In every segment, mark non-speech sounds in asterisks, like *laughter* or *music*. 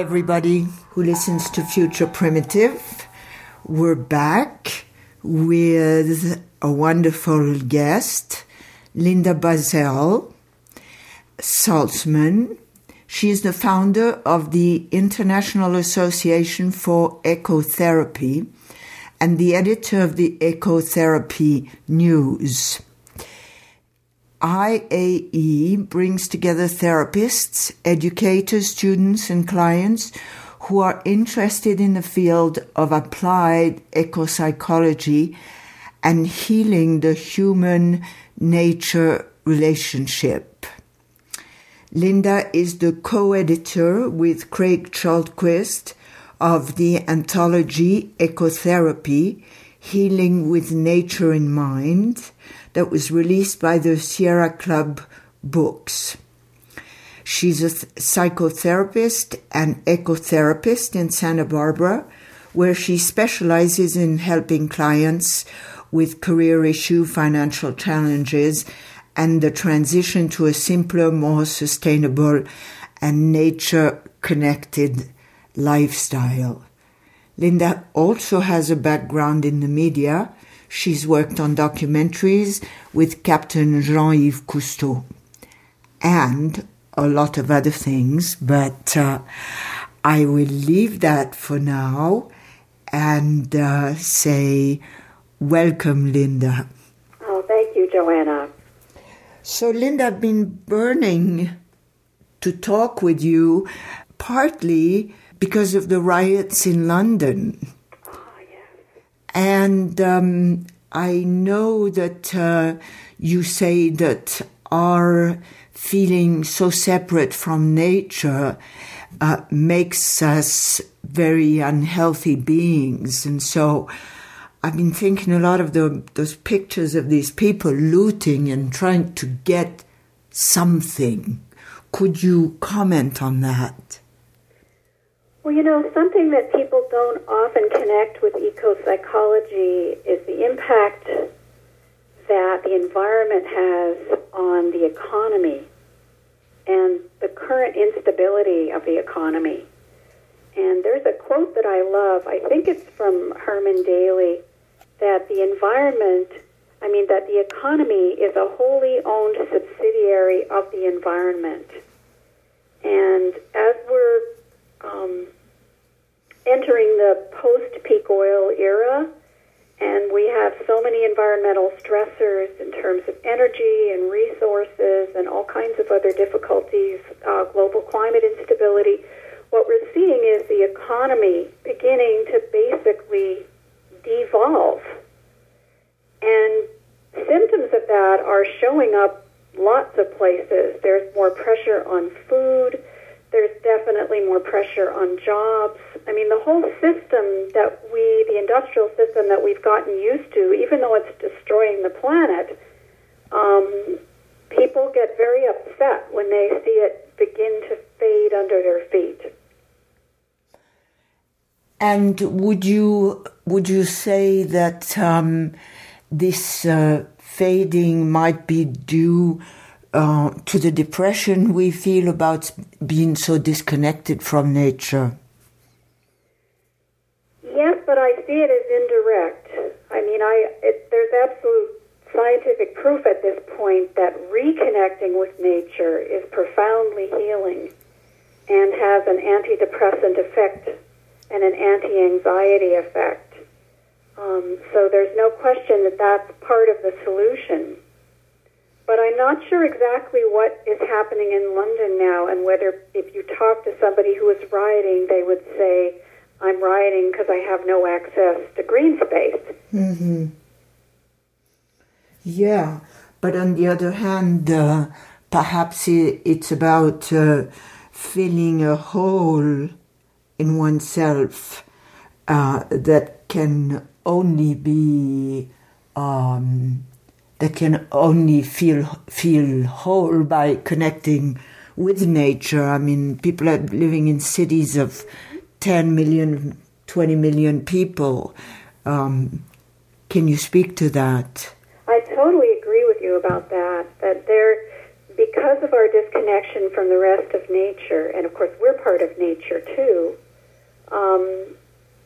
Everybody who listens to Future Primitive. We're back with a wonderful guest, Linda Bazell Salzman. She is the founder of the International Association for Ecotherapy and the editor of the Ecotherapy News. IAE brings together therapists, educators, students, and clients who are interested in the field of applied ecopsychology and healing the human nature relationship. Linda is the co editor with Craig Chalquist of the anthology Ecotherapy Healing with Nature in Mind that was released by the Sierra Club Books. She's a psychotherapist and ecotherapist in Santa Barbara, where she specializes in helping clients with career issue, financial challenges, and the transition to a simpler, more sustainable, and nature connected lifestyle. Linda also has a background in the media She's worked on documentaries with Captain Jean Yves Cousteau and a lot of other things, but uh, I will leave that for now and uh, say, Welcome, Linda. Oh, thank you, Joanna. So, Linda, I've been burning to talk with you partly because of the riots in London. And um, I know that uh, you say that our feeling so separate from nature uh, makes us very unhealthy beings. And so I've been thinking a lot of the, those pictures of these people looting and trying to get something. Could you comment on that? Well, you know, something that people don't often connect with eco psychology is the impact that the environment has on the economy and the current instability of the economy. And there's a quote that I love. I think it's from Herman Daly that the environment, I mean, that the economy is a wholly owned subsidiary of the environment. And as we're um, entering the post peak oil era, and we have so many environmental stressors in terms of energy and resources and all kinds of other difficulties, uh, global climate instability. What we're seeing is the economy beginning to basically devolve. And symptoms of that are showing up lots of places. There's more pressure on food there's definitely more pressure on jobs. I mean, the whole system that we, the industrial system that we've gotten used to, even though it's destroying the planet, um, people get very upset when they see it begin to fade under their feet. And would you would you say that um, this uh, fading might be due uh, to the depression we feel about being so disconnected from nature? Yes, but I see it as indirect. I mean, I it, there's absolute scientific proof at this point that reconnecting with nature is profoundly healing and has an antidepressant effect and an anti-anxiety effect. Um, so there's no question that that's part of the solution but I'm not sure exactly what is happening in London now, and whether if you talk to somebody who is rioting, they would say, I'm rioting because I have no access to green space. Mm-hmm. Yeah, but on the other hand, uh, perhaps it's about uh, filling a hole in oneself uh, that can only be um, that can only feel feel whole by connecting with nature. I mean, people are living in cities of 10 million, 20 million people. Um, can you speak to that? I totally agree with you about that. That there, because of our disconnection from the rest of nature, and of course we're part of nature too, um,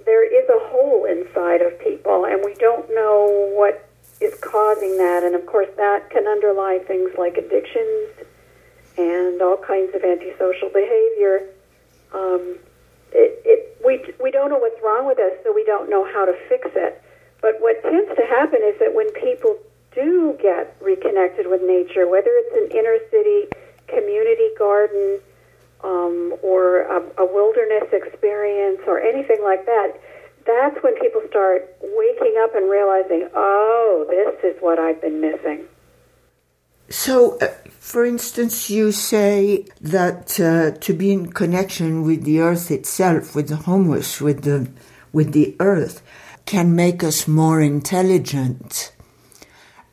there is a hole inside of people, and we don't know what is causing that. And of course, that can underlie things like addictions and all kinds of antisocial behavior. Um, it, it, we, we don't know what's wrong with us, so we don't know how to fix it. But what tends to happen is that when people do get reconnected with nature, whether it's an inner city community garden um, or a, a wilderness experience or anything like that, that's when people start waking up and realizing, oh, this is what I've been missing. So, uh, for instance, you say that uh, to be in connection with the earth itself, with the humus, with the with the earth, can make us more intelligent.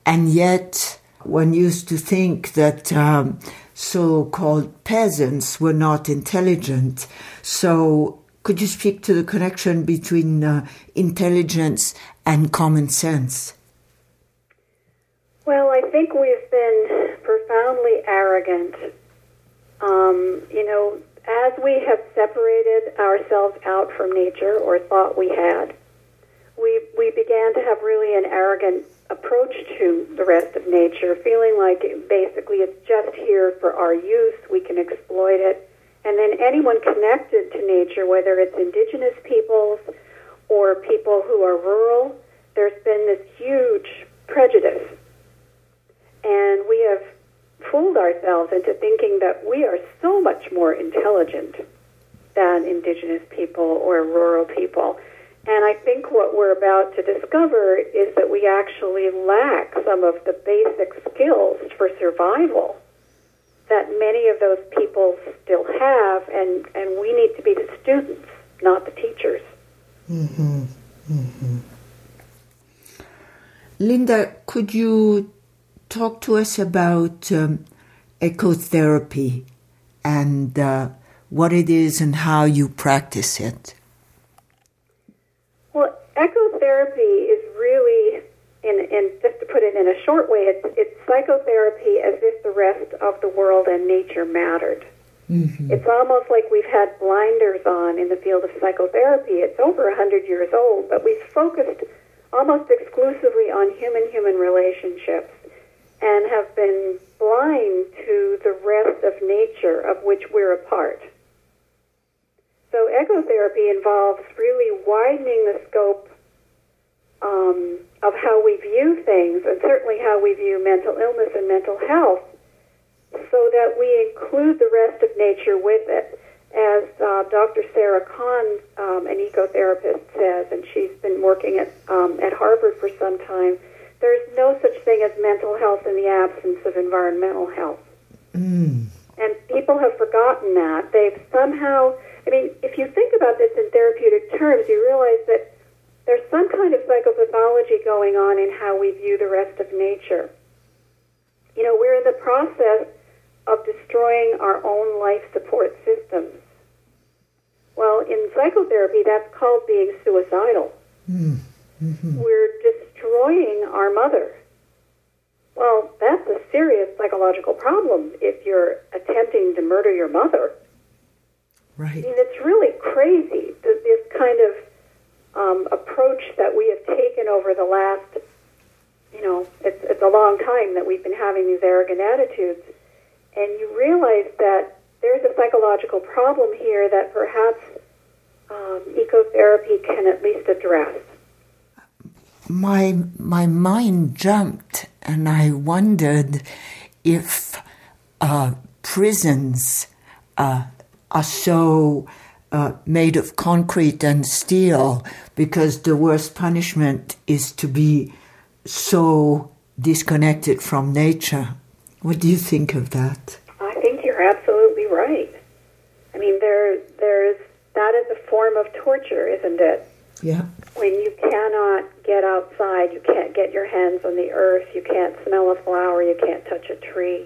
And yet, one used to think that um, so called peasants were not intelligent. So, could you speak to the connection between uh, intelligence and common sense? Well, I think we've been profoundly arrogant. Um, you know, as we have separated ourselves out from nature, or thought we had, we, we began to have really an arrogant approach to the rest of nature, feeling like basically it's just here for our use, we can exploit it. And then anyone connected to nature, whether it's indigenous peoples or people who are rural, there's been this huge prejudice. And we have fooled ourselves into thinking that we are so much more intelligent than indigenous people or rural people. And I think what we're about to discover is that we actually lack some of the basic skills for survival that many of those people still have, and, and we need to be the students, not the teachers. Mm-hmm. Mm-hmm. Linda, could you talk to us about um, ecotherapy and uh, what it is and how you practice it? Well, ecotherapy in, in just to put it in a short way, it's, it's psychotherapy as if the rest of the world and nature mattered. Mm-hmm. It's almost like we've had blinders on in the field of psychotherapy. It's over 100 years old, but we've focused almost exclusively on human human relationships and have been blind to the rest of nature of which we're a part. So ecotherapy involves really widening the scope um, of how we view things, and certainly how we view mental illness and mental health, so that we include the rest of nature with it. As uh, Dr. Sarah Conn, um, an ecotherapist, says, and she's been working at, um, at Harvard for some time, there's no such thing as mental health in the absence of environmental health. Mm. And people have forgotten that. They've somehow, I mean, if you think about this in therapeutic terms, you realize that there's some kind of psychopathology going on in how we view the rest of nature. You know, we're in the process of destroying our own life support systems. Well, in psychotherapy, that's called being suicidal. Mm. Mm-hmm. We're destroying our mother. Well, that's a serious psychological problem if you're attempting to murder your mother. Right. I mean, it's really crazy, that this kind of um, approach that we have taken over the last, you know, it's, it's a long time that we've been having these arrogant attitudes. And you realize that there's a psychological problem here that perhaps um, ecotherapy can at least address my my mind jumped and I wondered if uh, prisons uh, are so uh, made of concrete and steel because the worst punishment is to be so disconnected from nature. What do you think of that? I think you're absolutely right. I mean, there, there's that is a form of torture, isn't it? Yeah. When you cannot get outside, you can't get your hands on the earth, you can't smell a flower, you can't touch a tree.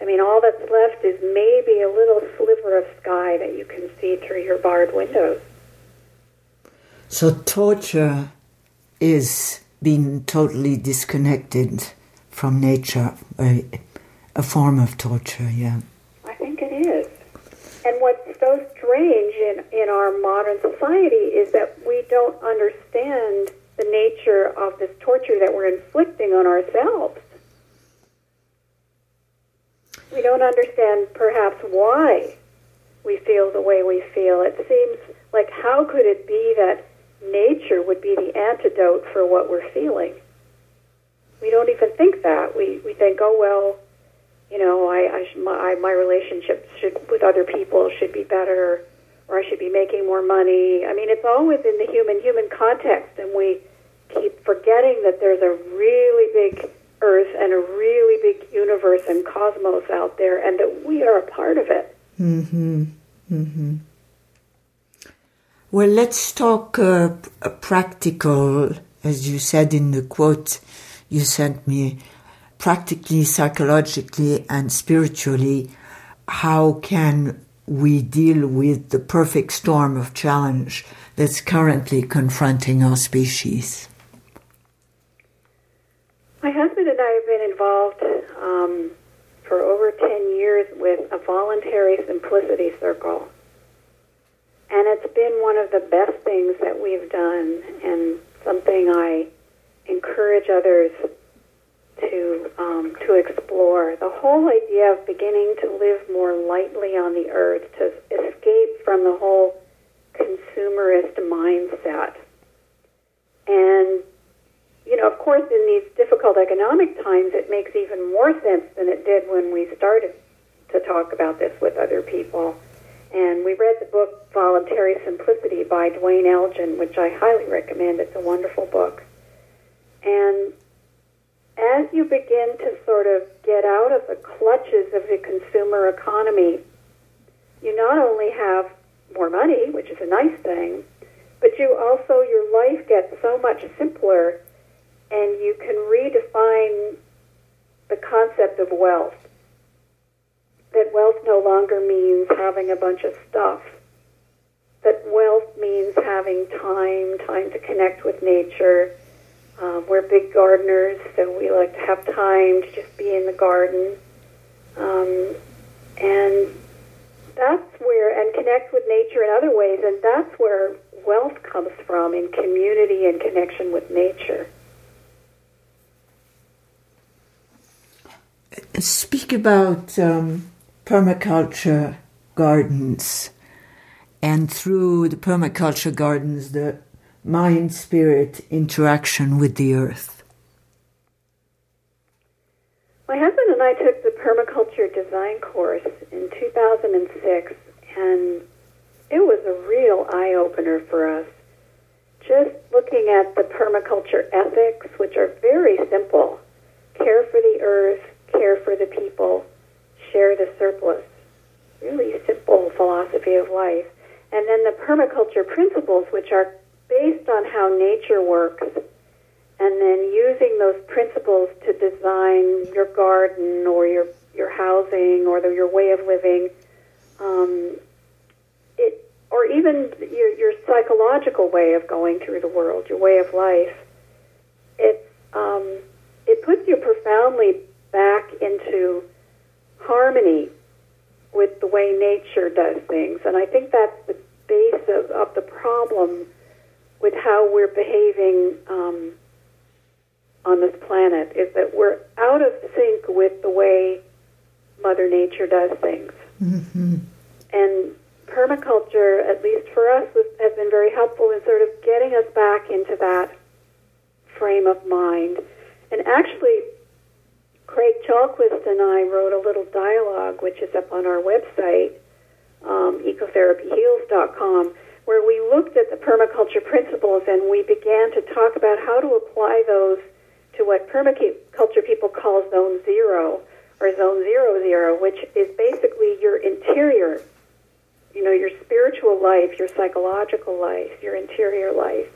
I mean, all that's left is maybe a little sliver of sky that you can see through your barred windows. So, torture is being totally disconnected from nature, a, a form of torture, yeah. I think it is. And what's so strange in, in our modern society is that we don't understand the nature of this torture that we're inflicting on ourselves. We don't understand perhaps why we feel the way we feel. It seems like how could it be that nature would be the antidote for what we're feeling? We don't even think that. We, we think, oh, well, you know, I, I my, my relationships should with other people should be better, or I should be making more money. I mean, it's all within the human human context, and we keep forgetting that there's a really big Earth and a really big universe and cosmos out there, and that we are a part of it. Mm-hmm. Mm-hmm. Well, let's talk uh, practical, as you said in the quote you sent me, practically, psychologically, and spiritually. How can we deal with the perfect storm of challenge that's currently confronting our species? My husband and I have been involved um, for over 10 years with a voluntary simplicity circle. And it's been one of the best things that we've done and something I encourage others to um, to explore. The whole idea of beginning to live more lightly on the earth, to escape from the whole consumerist mindset. And you know, of course, in these difficult economic times, it makes even more sense than it did when we started to talk about this with other people. And we read the book Voluntary Simplicity by Duane Elgin, which I highly recommend. It's a wonderful book. And as you begin to sort of get out of the clutches of the consumer economy, you not only have more money, which is a nice thing, but you also, your life gets so much simpler and you can redefine the concept of wealth. That wealth no longer means having a bunch of stuff. That wealth means having time, time to connect with nature. Um, we're big gardeners, so we like to have time to just be in the garden. Um, and that's where, and connect with nature in other ways, and that's where wealth comes from in community and connection with nature. Speak about um, permaculture gardens and through the permaculture gardens, the mind spirit interaction with the earth. My husband and I took the permaculture design course in 2006, and it was a real eye opener for us. Just looking at the permaculture ethics, which are very simple care for the earth, care for the people, share the surplus. Really simple philosophy of life. And then the permaculture principles, which are based on how nature works, and then using those principles to design your garden or your, your housing or the, your way of living. Um, it, or even your, your psychological way of going through the world, your way of life. It, um, it puts you profoundly back into harmony with the way nature does things. And I think that's the base of, of the problem with how we're behaving um, on this planet is that we're out of sync with the way Mother Nature does things. Mm-hmm. And permaculture, at least for us, was, has been very helpful in sort of getting us back into that frame of mind. And actually, Craig Chalquist and I wrote a little dialogue, which is up on our website, um, ecotherapyheals.com, where we looked at the permaculture principles and we began to talk about how to apply those to what permaculture people call zone zero or zone zero zero, which is basically your interior, you know, your spiritual life, your psychological life, your interior life.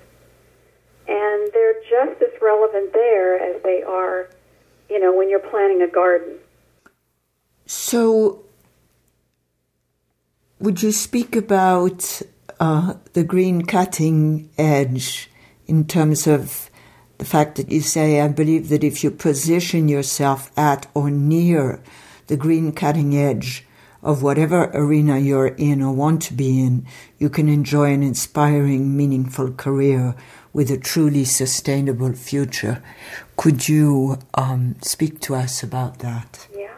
And they're just as relevant there as they are you know, when you're planting a garden. So, would you speak about uh, the green cutting edge in terms of the fact that you say, I believe that if you position yourself at or near the green cutting edge of whatever arena you're in or want to be in, you can enjoy an inspiring, meaningful career with a truly sustainable future. Could you um, speak to us about that? Yeah.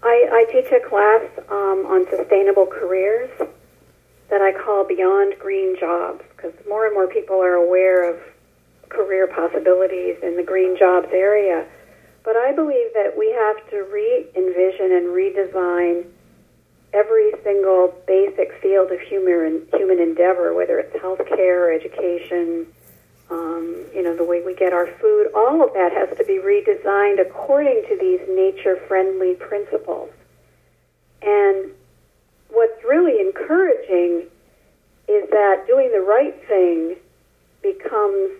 I, I teach a class um, on sustainable careers that I call Beyond Green Jobs because more and more people are aware of career possibilities in the green jobs area. But I believe that we have to re envision and redesign every single basic field of human human endeavor, whether it's healthcare, education, um, you know, the way we get our food, all of that has to be redesigned according to these nature-friendly principles. And what's really encouraging is that doing the right thing becomes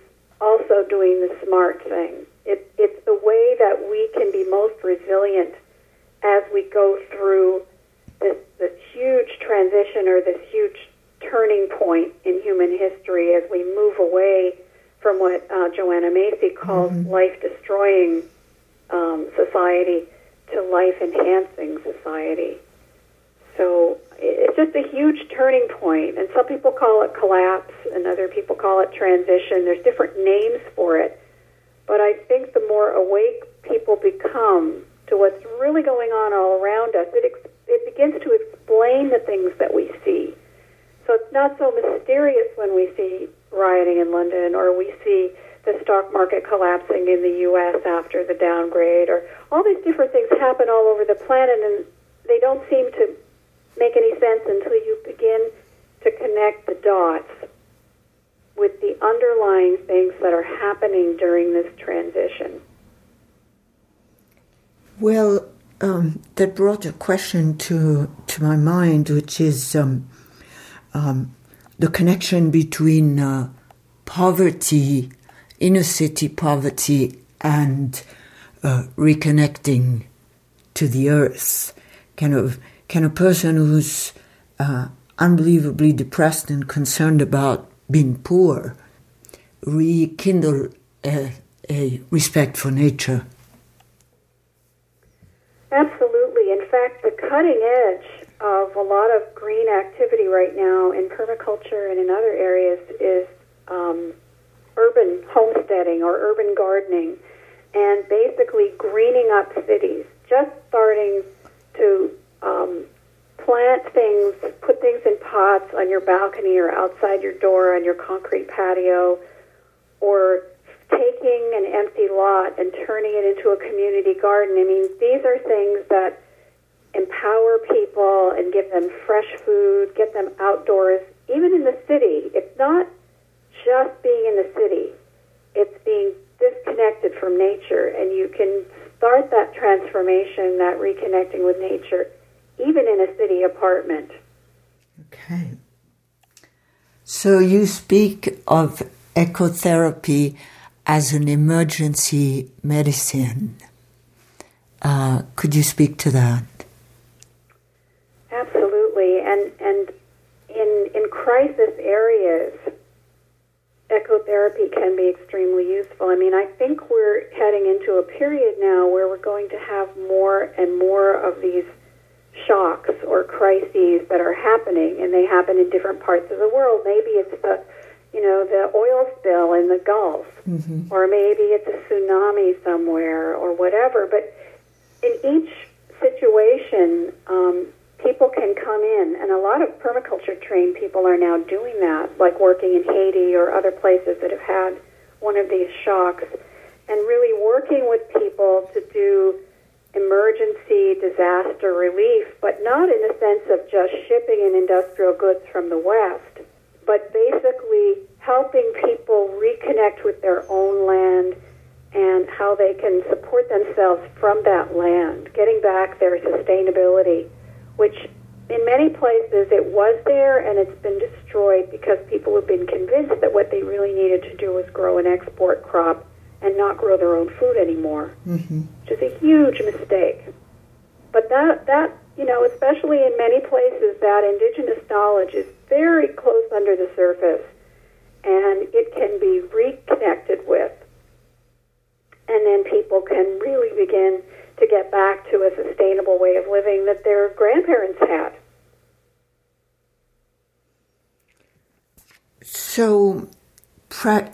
also doing the smart thing. It, it's the way that we can be most resilient as we go through this, this huge transition or this huge turning point in human history as we move away from what uh, Joanna Macy calls mm-hmm. life destroying um, society to life enhancing society. So it's just a huge turning point, and some people call it collapse, and other people call it transition. There's different names for it, but I think the more awake people become to what's really going on all around us, it ex- it begins to explain the things that we see. So it's not so mysterious when we see rioting in London or we see the stock market collapsing in the U.S. after the downgrade, or all these different things happen all over the planet, and they don't seem to make any sense until you begin to connect the dots with the underlying things that are happening during this transition. Well, um, that brought a question to to my mind, which is um, um, the connection between uh, poverty, inner city poverty, and uh, reconnecting to the earth. Kind of can a person who's uh, unbelievably depressed and concerned about being poor rekindle a, a respect for nature? Absolutely. In fact, the cutting edge of a lot of green activity right now in permaculture and in other areas is um, urban homesteading or urban gardening and basically greening up cities, just starting to um, plant things, put things in pots on your balcony or outside your door on your concrete patio, or taking an empty lot and turning it into a community garden. I mean, these are things that empower people and give them fresh food, get them outdoors, even in the city. It's not just being in the city, it's being disconnected from nature, and you can start that transformation, that reconnecting with nature even in a city apartment. Okay. So you speak of ecotherapy as an emergency medicine. Uh, could you speak to that? Absolutely, and and in in crisis areas, ecotherapy can be extremely useful. I mean, I think we're heading into a period now where we're going to have more and more of these shocks or crises that are happening, and they happen in different parts of the world. Maybe it's the, you know, the oil spill in the Gulf, mm-hmm. or maybe it's a tsunami somewhere, or whatever. But in each situation, um, people can come in, and a lot of permaculture trained people are now doing that, like working in Haiti or other places that have had one of these shocks, and really working with people to do emergency disaster relief, but not in the sense of just shipping in industrial goods from the West, but basically helping people reconnect with their own land and how they can support themselves from that land, getting back their sustainability, which in many places it was there and it's been destroyed because people have been convinced that what they really needed to do was grow an export crop and not grow their own food anymore, mm-hmm. which is a huge mistake. But that that you know, especially in many places, that indigenous knowledge is very close under the surface, and it can be reconnected with, and then people can really begin to get back to a sustainable way of living that their grandparents had. So,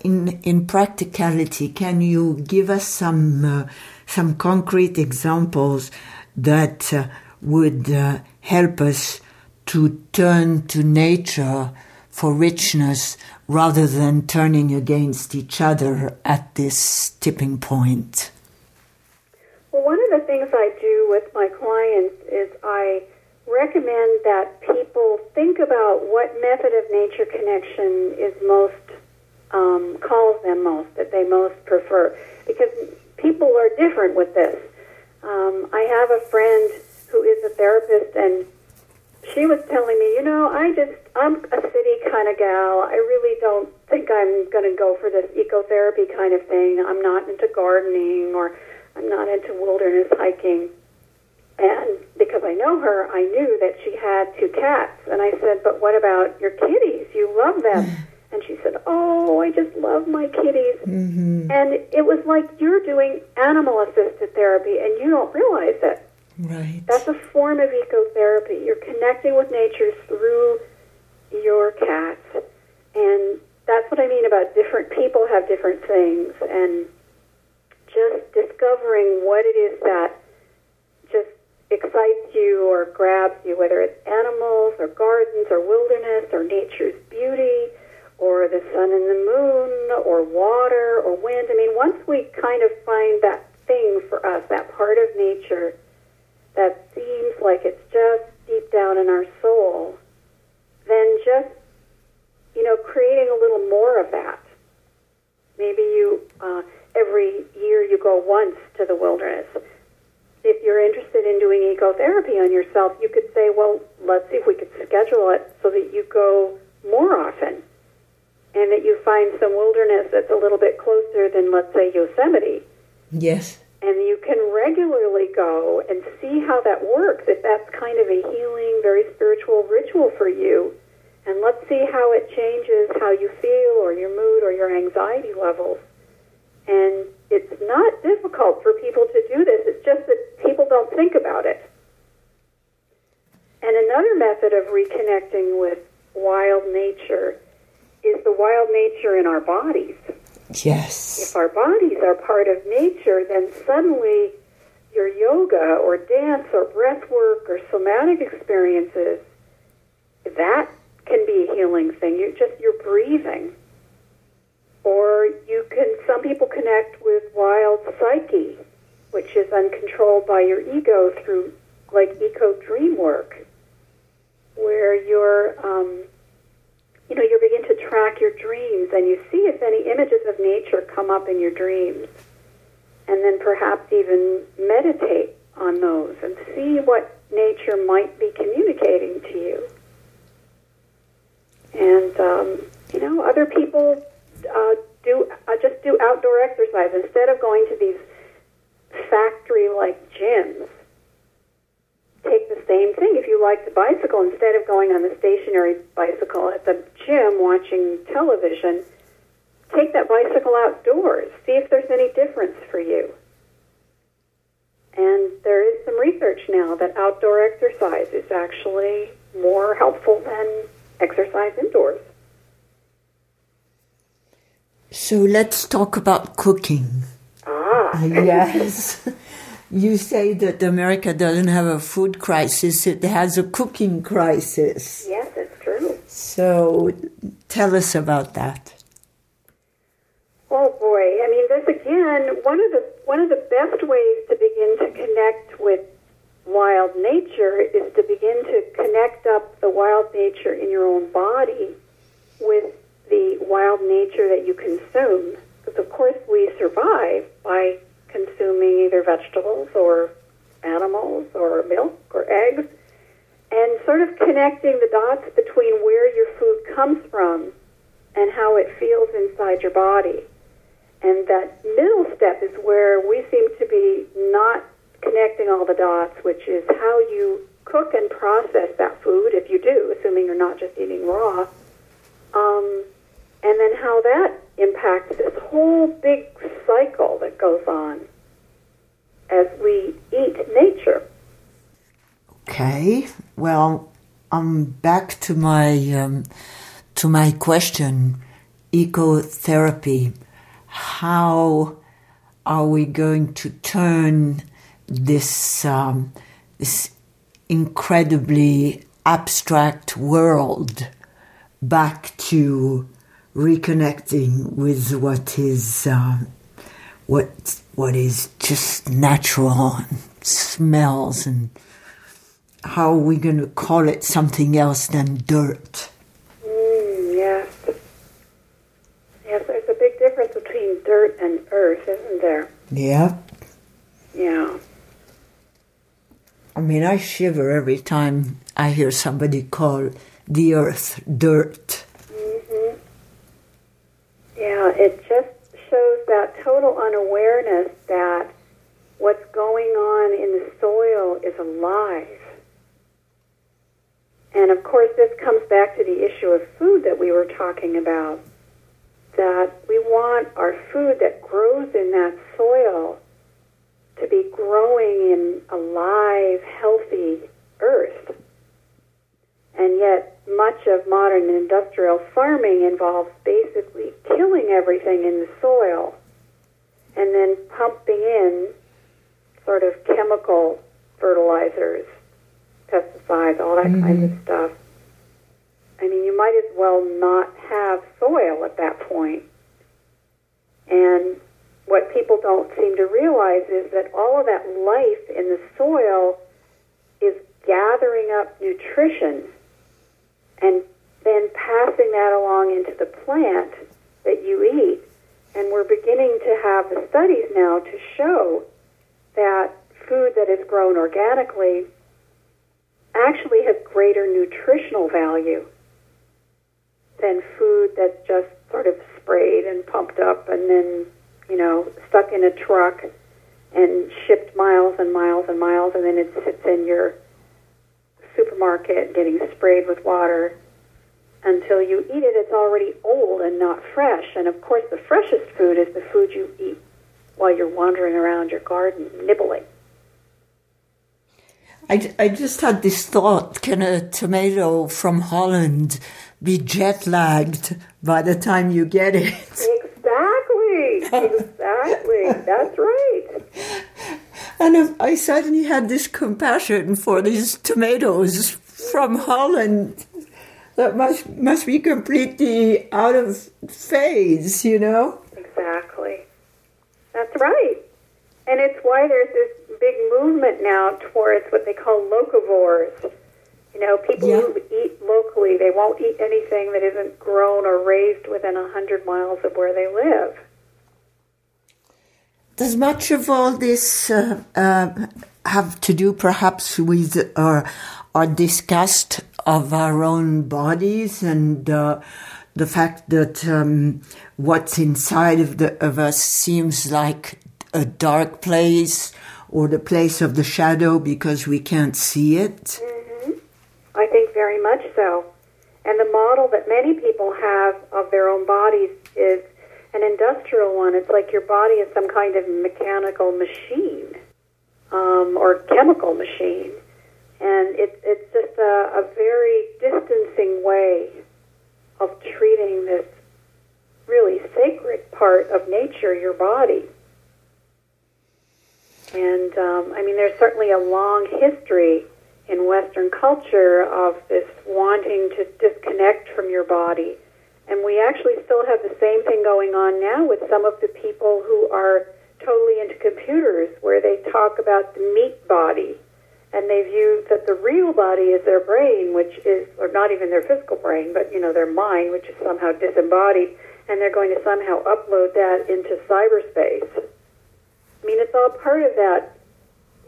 in in practicality, can you give us some uh, some concrete examples that uh, would uh, help us to turn to nature for richness rather than turning against each other at this tipping point? Of the things I do with my clients is I recommend that people think about what method of nature connection is most um, calls them most, that they most prefer, because people are different with this. Um, I have a friend who is a therapist, and she was telling me, you know, I just, I'm a city kind of gal. I really don't think I'm going to go for this ecotherapy kind of thing. I'm not into gardening or I'm not into wilderness hiking. And because I know her, I knew that she had two cats. And I said, But what about your kitties? You love them. *sighs* and she said, Oh, I just love my kitties. Mm-hmm. And it was like you're doing animal assisted therapy and you don't realize it. Right. That's a form of ecotherapy. You're connecting with nature through your cats. And that's what I mean about different people have different things. And just discovering what it is that just excites you or grabs you, whether it's animals or gardens or wilderness or nature's beauty or the sun and the moon or water or wind. I mean, once we kind of find that thing for us, that part of nature that seems like it's just deep down in our soul, then just, you know, creating a little more of that. Maybe you, uh, every year you go once to the wilderness if you're interested in doing ecotherapy on yourself, you could say, well, let's see if we could schedule it so that you go more often and that you find some wilderness that's a little bit closer than, let's say, Yosemite. Yes. And you can regularly go and see how that works, if that's kind of a healing, very spiritual ritual for you. And let's see how it changes how you feel or your mood or your anxiety levels. And it's not difficult for people to do this. It's just that people don't think about it. And another method of reconnecting with wild nature is the wild nature in our bodies. Yes. If our bodies are part of nature, then suddenly your yoga or dance or breath work or somatic experiences, that can be a healing thing. You just you're breathing. Or you can, some people connect with wild psyche, which is uncontrolled by your ego through like eco dream work, where you're, um, you know, you begin to track your dreams and you see if any images of nature come up in your dreams. And then perhaps even meditate on those and see what nature might be communicating to you. And, um, you know, other people uh, do uh, just do outdoor exercise instead of going to these factory-like gyms. Take the same thing. If you like to bicycle, instead of going on the stationary bicycle at the gym watching television, take that bicycle outdoors. See if there's any difference for you. And there is some research now that outdoor exercise is actually more helpful than exercise indoors. So let's talk about cooking. Ah. *laughs* yes. you say that America doesn't have a food crisis, it has a cooking crisis. Yes, it's true. So tell us about that. Oh boy, I mean this again, one of the one of the best ways to begin to connect wild nature is to begin to connect up the wild nature in your own body with the wild nature that you consume. Because, of course, we survive by consuming either vegetables or animals or milk or eggs, and sort of connecting the dots between where your food comes from and how it feels inside your body. And that middle step is where we seem to be not connecting all the dots, which is how you cook and process that food, if you do, assuming you're not just eating raw, um, and then how that impacts this whole big cycle that goes on as we eat nature. Okay, well, I'm back to my um, to my question: ecotherapy. How are we going to turn this um, this incredibly abstract world back to reconnecting with what is uh, what what is just natural and smells and how are we going to call it something else than dirt? Mm, yes. Yes, there's a big difference between dirt and earth, isn't there? Yeah. Yeah. I mean, I shiver every time I hear somebody call the earth dirt. Mm-hmm. Yeah, it just shows that total unawareness that what's going on in the soil is alive. And of course, this comes back to the issue of food that we were talking about. That we want our food that grows in that soil to be growing in a live, healthy earth. And yet, much of modern industrial farming involves basically killing everything in the soil and then pumping in sort of chemical fertilizers, pesticides, all that mm-hmm. kind of stuff. I mean, you might as well not have soil at that point. And what people don't seem to realize is that all of that life in the soil is gathering up nutrition and then passing that along into the plant that you eat. And we're beginning to have the studies now to show that food that is grown organically actually has greater nutritional value than food that's just sort of sprayed and pumped up and then, you know, stuck in a truck and shipped miles and miles and miles and then it sits in your supermarket getting sprayed with water until you eat it, it's already old and not fresh. And of course, the freshest food is the food you eat while you're wandering around your garden nibbling. I, I just had this thought can a tomato from Holland be jet lagged by the time you get it? Exactly. That's right. And I suddenly had this compassion for these tomatoes from Holland that must must be completely out of phase, you know. Exactly. That's right. And it's why there's this big movement now towards what they call locavores. You know, people yeah. who eat locally, they won't eat anything that isn't grown or raised within a hundred miles of where they live. Does much of all this uh, uh, have to do perhaps with our, our disgust of our own bodies and uh, the fact that um, what's inside of, the, of us seems like a dark place or the place of the shadow because we can't see it? Mm-hmm. I think very much so. And the model that many people have of their own bodies is an industrial one. It's like your body is some kind of mechanical machine um, or chemical machine. And it, it's just a, a very distancing way of treating this really sacred part of nature, your body. And um, I mean, there's certainly a long history in Western culture of this wanting to disconnect from your body and we actually still have the same thing going on now with some of the people who are totally into computers, where they talk about the meat body. And they view that the real body is their brain, which is, or not even their physical brain, but, you know, their mind, which is somehow disembodied. And they're going to somehow upload that into cyberspace. I mean, it's all part of that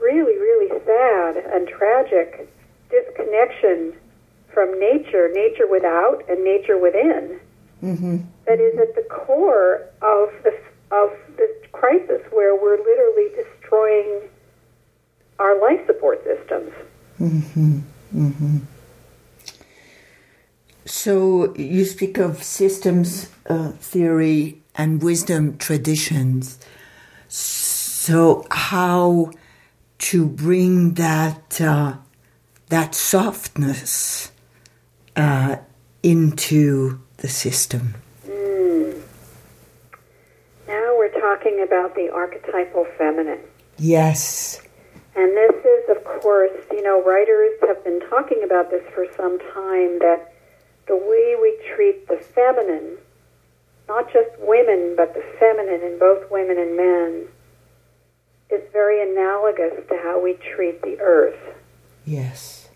really, really sad and tragic disconnection from nature, nature without and nature within mm-hmm. that is at the core of the of this crisis, where we're literally destroying our life support systems. Mm-hmm. Mm-hmm. So you speak of systems uh, theory and wisdom traditions. So how to bring that uh, that softness uh, into the system. Mm. Now we're talking about the archetypal feminine. Yes. And this is, of course, you know, writers have been talking about this for some time that the way we treat the feminine, not just women, but the feminine in both women and men, is very analogous to how we treat the earth. Yes.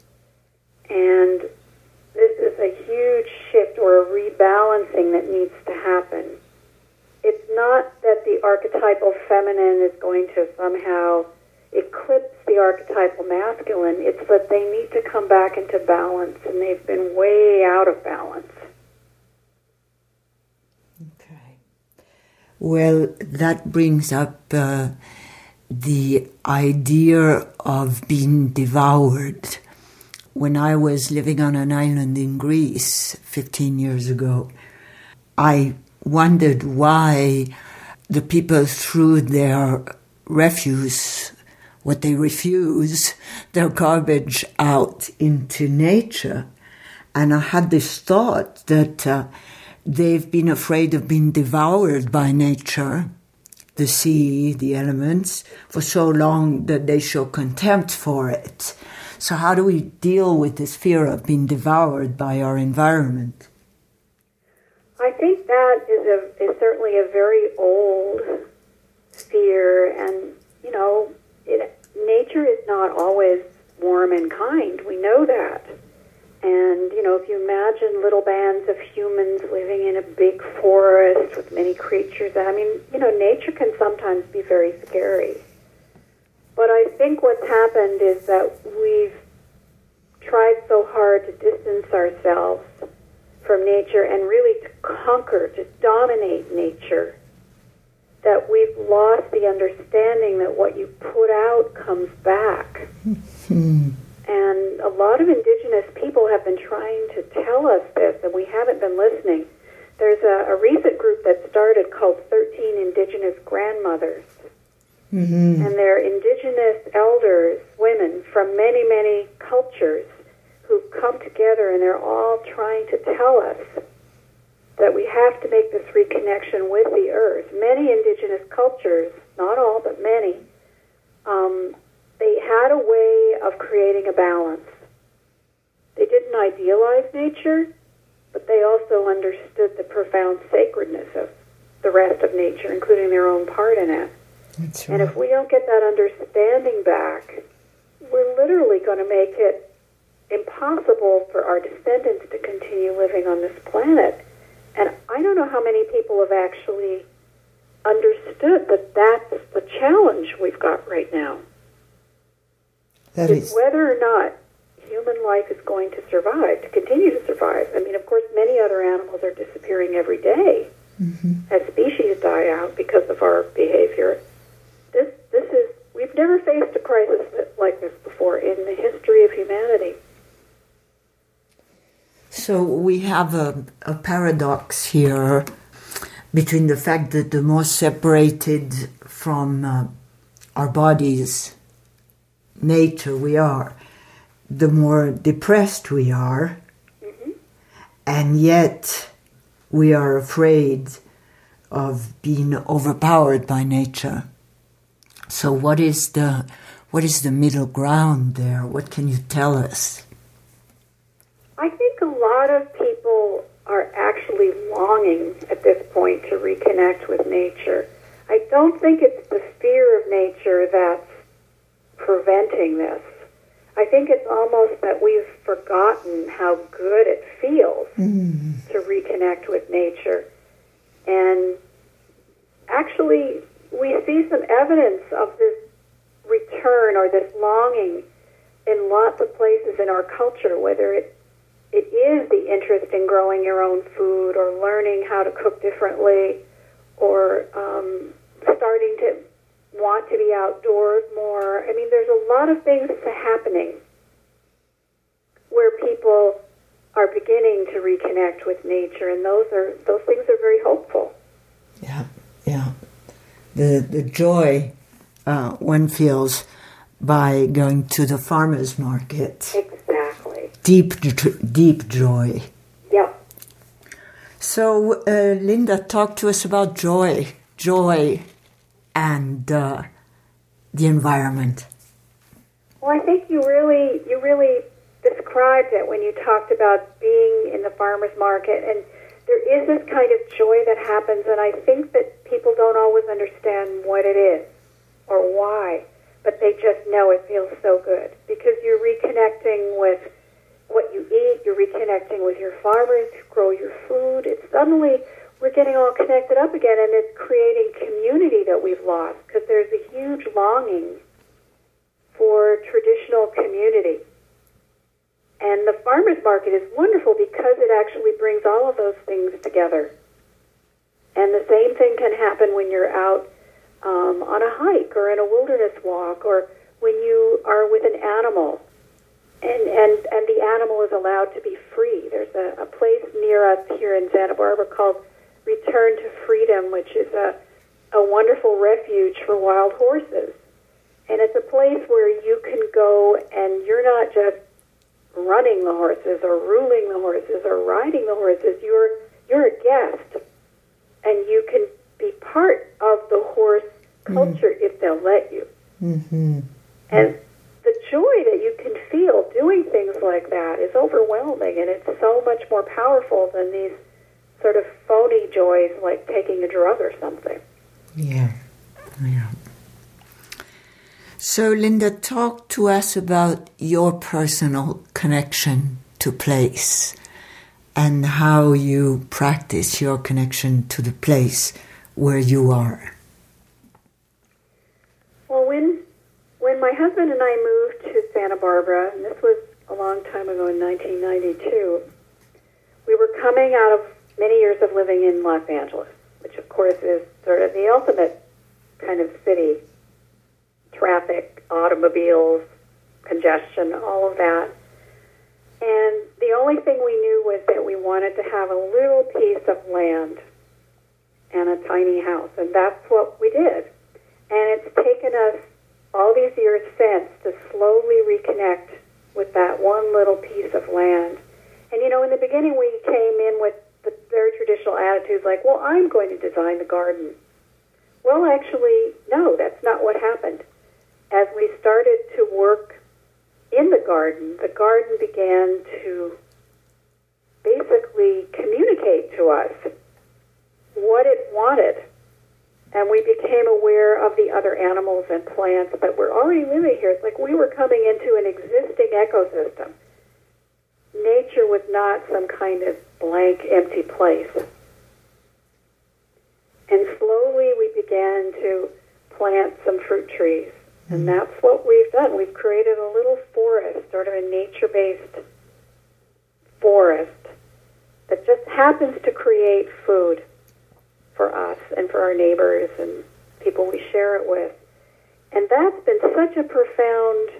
And this is a huge shift or a rebalancing that needs to happen. It's not that the archetypal feminine is going to somehow eclipse the archetypal masculine. It's that they need to come back into balance, and they've been way out of balance. Okay. Well, that brings up uh, the idea of being devoured. When I was living on an island in Greece 15 years ago, I wondered why the people threw their refuse what they refuse, their garbage out into nature. And I had this thought that uh, they've been afraid of being devoured by nature, the sea, the elements, for so long that they show contempt for it. So, how do we deal with this fear of being devoured by our environment? I think that is, a, is certainly a very old fear, and you know, it, nature is not always warm and kind. We know that. And, you know, if you imagine little bands of humans living in a big forest with many creatures, I mean, you know, nature can sometimes be very scary. But I think what's happened is that we've tried so hard to distance ourselves from nature and really to conquer, to dominate nature that we've lost the understanding that what you put out comes back. Hmm. and a lot of indigenous people have been trying to tell us this, and we haven't been listening. There's a, a recent group that started called 13 Indigenous Grandmothers. Mm-hmm. And they're indigenous elders, women from many, many cultures who've come together and they're all trying to tell us that we have to make this reconnection with the earth. Many indigenous cultures, not all, but many, um, they had a way of creating a balance. They didn't idealize nature, but they also understood the profound sacredness of the rest of nature, including their own part in it. Right. And if we don't get that understanding back, we're literally going to make it impossible for our descendants to continue living on this planet and I don't know how many people have actually understood that that's the challenge we've got right now. That is, is whether or not human life is going to survive, to continue to survive. I mean, of course, many other animals are disappearing every day mm-hmm. as species die out because of our behavior. This, this is, we've never faced a crisis like this before in the history of humanity. So we have a, a paradox here between the fact that the more separated from uh, our bodies, nature we are, the more depressed we are, mm-hmm. and yet we are afraid of being overpowered by nature. So what is the what is the middle ground there? What can you tell us? I think a lot of people are actually longing at this point to reconnect with nature. I don't think it's the fear of nature that's preventing this. I think it's almost that we've forgotten how good it feels mm. to reconnect with nature. And actually, we see some evidence of this return or this longing in lots of places in our culture, whether it it is the interest in growing your own food or learning how to cook differently or um, starting to want to be outdoors more. I mean, there's a lot of things happening where people are beginning to reconnect with nature, and those are those things are very hopeful. Yeah. The the joy uh, one feels by going to the farmers market. Exactly deep, deep joy. Yeah. So, uh, Linda, talk to us about joy, joy, and uh, the environment. Well, I think you really, you really described it when you talked about being in the farmers market, and there is this kind of joy that happens, and I think that people don't always understand what it is or why, but they just know it feels so good because you're reconnecting with what you eat, you're reconnecting with your farmers who grow your food. It's suddenly we're getting all connected up again, and it's creating community that we've lost because there's a huge longing for traditional community. And the farmers market is wonderful because it actually brings all of those things together. And the same thing can happen when you're out um, on a hike or in a wilderness walk or when you are with an animal and, and, and the animal is allowed to be free. There's a, a place near us here in Santa Barbara called Return to Freedom, which is a, a wonderful refuge for wild horses. And it's a place where you can go and you're not just running the horses or ruling the horses or riding the horses. You're you're a guest, and you can be part of the horse mm-hmm. culture mm if they'll let you. Mm-hmm. And the joy that you can feel doing things like that is overwhelming, and it's so much more powerful than these sort of phony joys like taking a drug or something. Yeah, yeah. So, Linda, talk to us about your personal connection to place and how you practice your connection to the place where you are. Well, when when my husband and I moved to Santa Barbara, and this was a long time ago in 1992, we were coming out of many years of living in Los Angeles, which of course is sort of the ultimate kind of city traffic, automobiles, congestion, all of that. And the only thing we knew was that we wanted to have a little piece of land and a tiny house. And that's what we did. And it's taken us all these years since to slowly reconnect with that one little piece of land. And you know, in the beginning, we came in with the very traditional attitudes like, well, I'm going to design the garden. Well, actually, no, that's not what happened as we started to work in the garden, the garden began to basically communicate to us what it wanted. And we became aware of the other animals and plants that were already living here. It's like we were coming into an existing ecosystem. Nature was not some kind of blank, empty place. And slowly we began to plant some fruit trees and that's what we've done. We've created a little forest, sort of a nature based forest that just happens to create food for us and for our neighbors and people we share it with. And that's been such a profound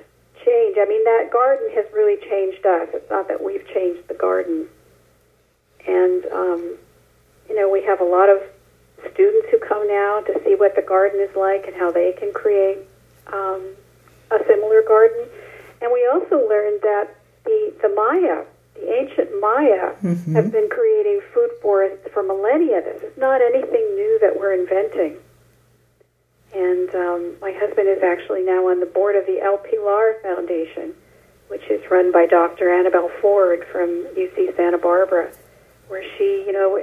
change. I mean, that garden has really changed us. It's not that we've changed the garden. And, um, you know, we have a lot of students who come now to see what the garden is like and how they can create um, a similar garden. And we also learned that the, the Maya, the ancient Maya, mm-hmm. have been creating food forests for millennia. This is not anything new that we're inventing. And um, my husband is actually now on the board of the El Pilar Foundation, which is run by Dr. Anabel Ford from UC Santa Barbara, where she, you know,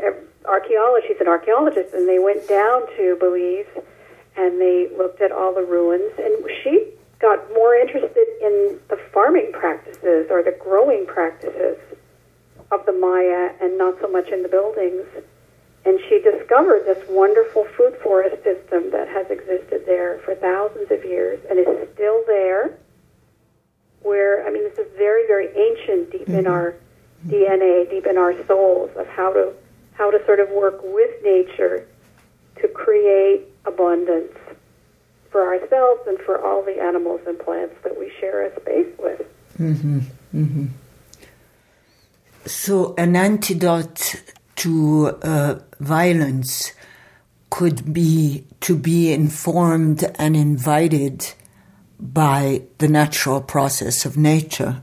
archaeologist, she's an archaeologist, and they went down to Belize and they looked at all the ruins. And she got more interested in the farming practices or the growing practices of the Maya and not so much in the buildings. And she discovered this wonderful food forest system that has existed there for thousands of years and is still there. Where, I mean, this is very, very ancient, deep mm-hmm. in our DNA, deep in our souls, of how to how to sort of work with nature to create abundance for ourselves and for all the animals and plants that we share a space with. Mm-hmm. Mm-hmm. So, an antidote to uh, violence could be to be informed and invited by the natural process of nature.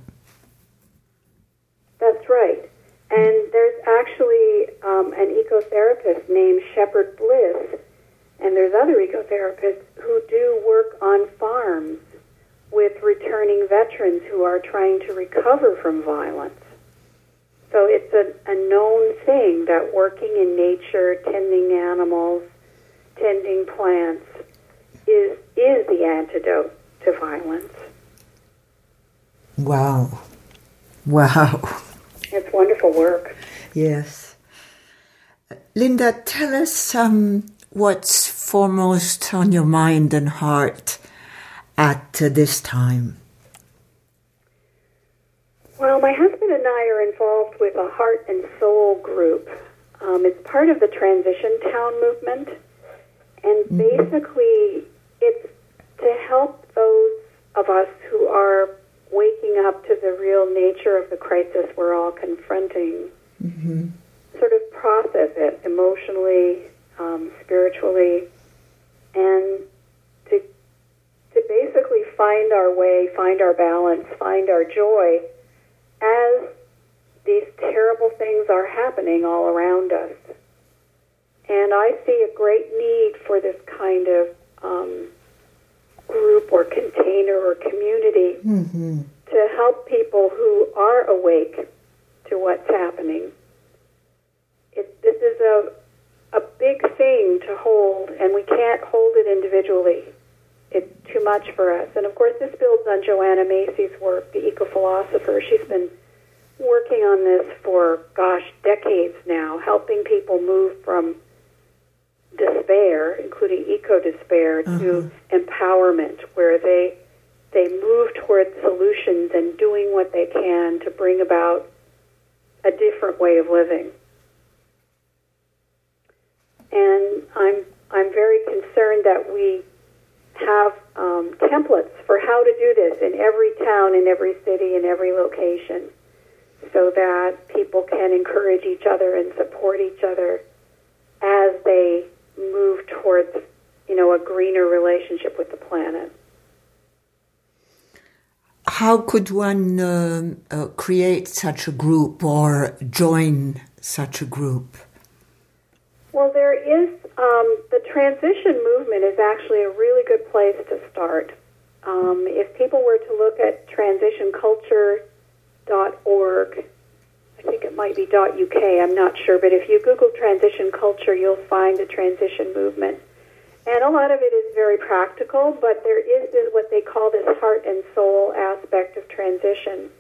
That's right. And there's actually um, an ecotherapist named Shepherd Bliss and there's other ecotherapists who do work on farms with returning veterans who are trying to recover from violence. So it's a, a known thing that working in nature, tending animals, tending plants, is is the antidote to violence. Wow. Wow. It's wonderful work. Yes. Linda, tell us um, what's foremost on your mind and heart at this time. Well, my husband and I are involved with a heart and soul group. Um, it's part of the Transition Town movement. And mm-hmm. basically, it's to help those of us who are waking up to the real nature of the crisis we're all confronting, mm-hmm. sort of process it emotionally, um, spiritually, and to to basically find our way, find our balance, find our joy as these terrible things are happening all around us. And I see a great need for this kind of um, group or container or community mm-hmm. to help people who are awake to what's happening. It, this is a, a big thing to hold, and we can't hold it individually. It's too much for us. And of course, this builds on Joanna Macy's work, the eco philosopher. She's been working on this for, gosh, decades now, helping people move from despair, including eco despair, uh-huh. to empowerment, where they they move towards solutions and doing what they can to bring about a different way of living. And I'm I'm very concerned that we have um, templates for how to do this in every town, in every city, in every location, so that people can encourage each other and support each other as they move towards, you know, a greener relationship with the planet. How could one uh, uh, create such a group or join such a group? Well, there is um, the transition movement is actually a really good place to start. Um, if people were to look at transitionculture.org, I think it might be .uk. I'm not sure, but if you Google transition culture, you'll find the transition movement. And a lot of it is very practical, but there is this, what they call this heart and soul aspect of transition,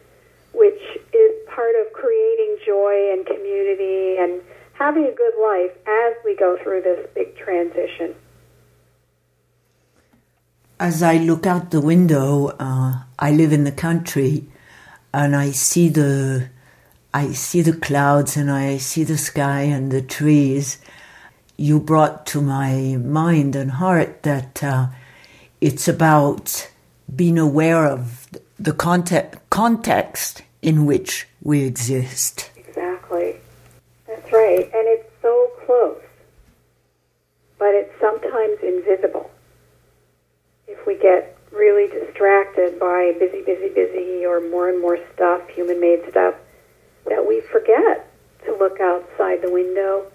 which is part of creating joy and community and having a good life as we go through this big transition. As I look out the window, uh, I live in the country, and I see the I see the clouds and I see the sky and the trees. You brought to my mind and heart that uh, it's about being aware of the context, context in which we exist. Exactly. That's right. And it's so close, but it's sometimes invisible. If we get really distracted by busy, busy, busy, or more and more stuff, human made stuff, that we forget to look outside the window.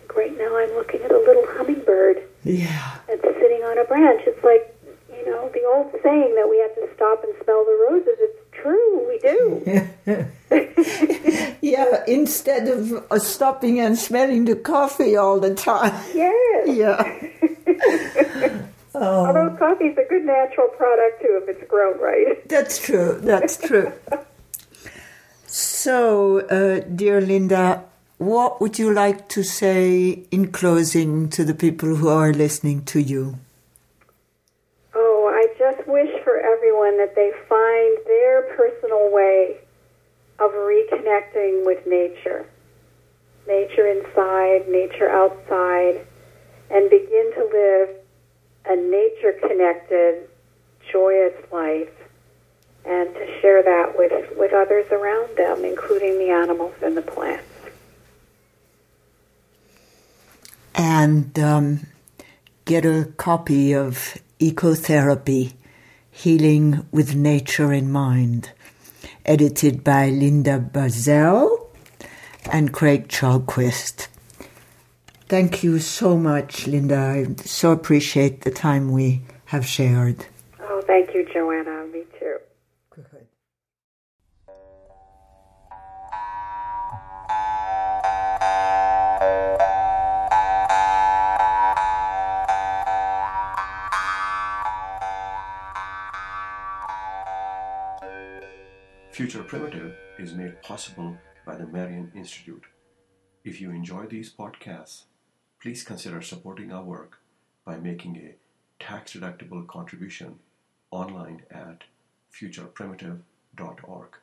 Like right now, I'm looking at a little hummingbird. Yeah. That's sitting on a branch. It's like, you know, the old saying that we have to stop and smell the roses. It's true, we do. *laughs* yeah, instead of uh, stopping and smelling the coffee all the time. Yes. Yeah. *laughs* oh. Although coffee's a good natural product too if it's grown right. *laughs* That's true. That's true. So, uh, dear Linda, what would you like to say in closing to the people who are listening to you? Oh, I just wish for everyone that they find their personal way of reconnecting with nature. Nature inside, nature outside, and begin to live a nature connected, joyous life and to share that with, with others around them, including the animals and the plants. And um, get a copy of Ecotherapy Healing with Nature in Mind, edited by Linda Buzzell and Craig Chalquist. Thank you so much, Linda. I so appreciate the time we have shared. Oh, thank you, Joanna. Me too. Good. Future Primitive is made possible by the Marian Institute. If you enjoy these podcasts, please consider supporting our work by making a tax-deductible contribution online at futureprimitive.org.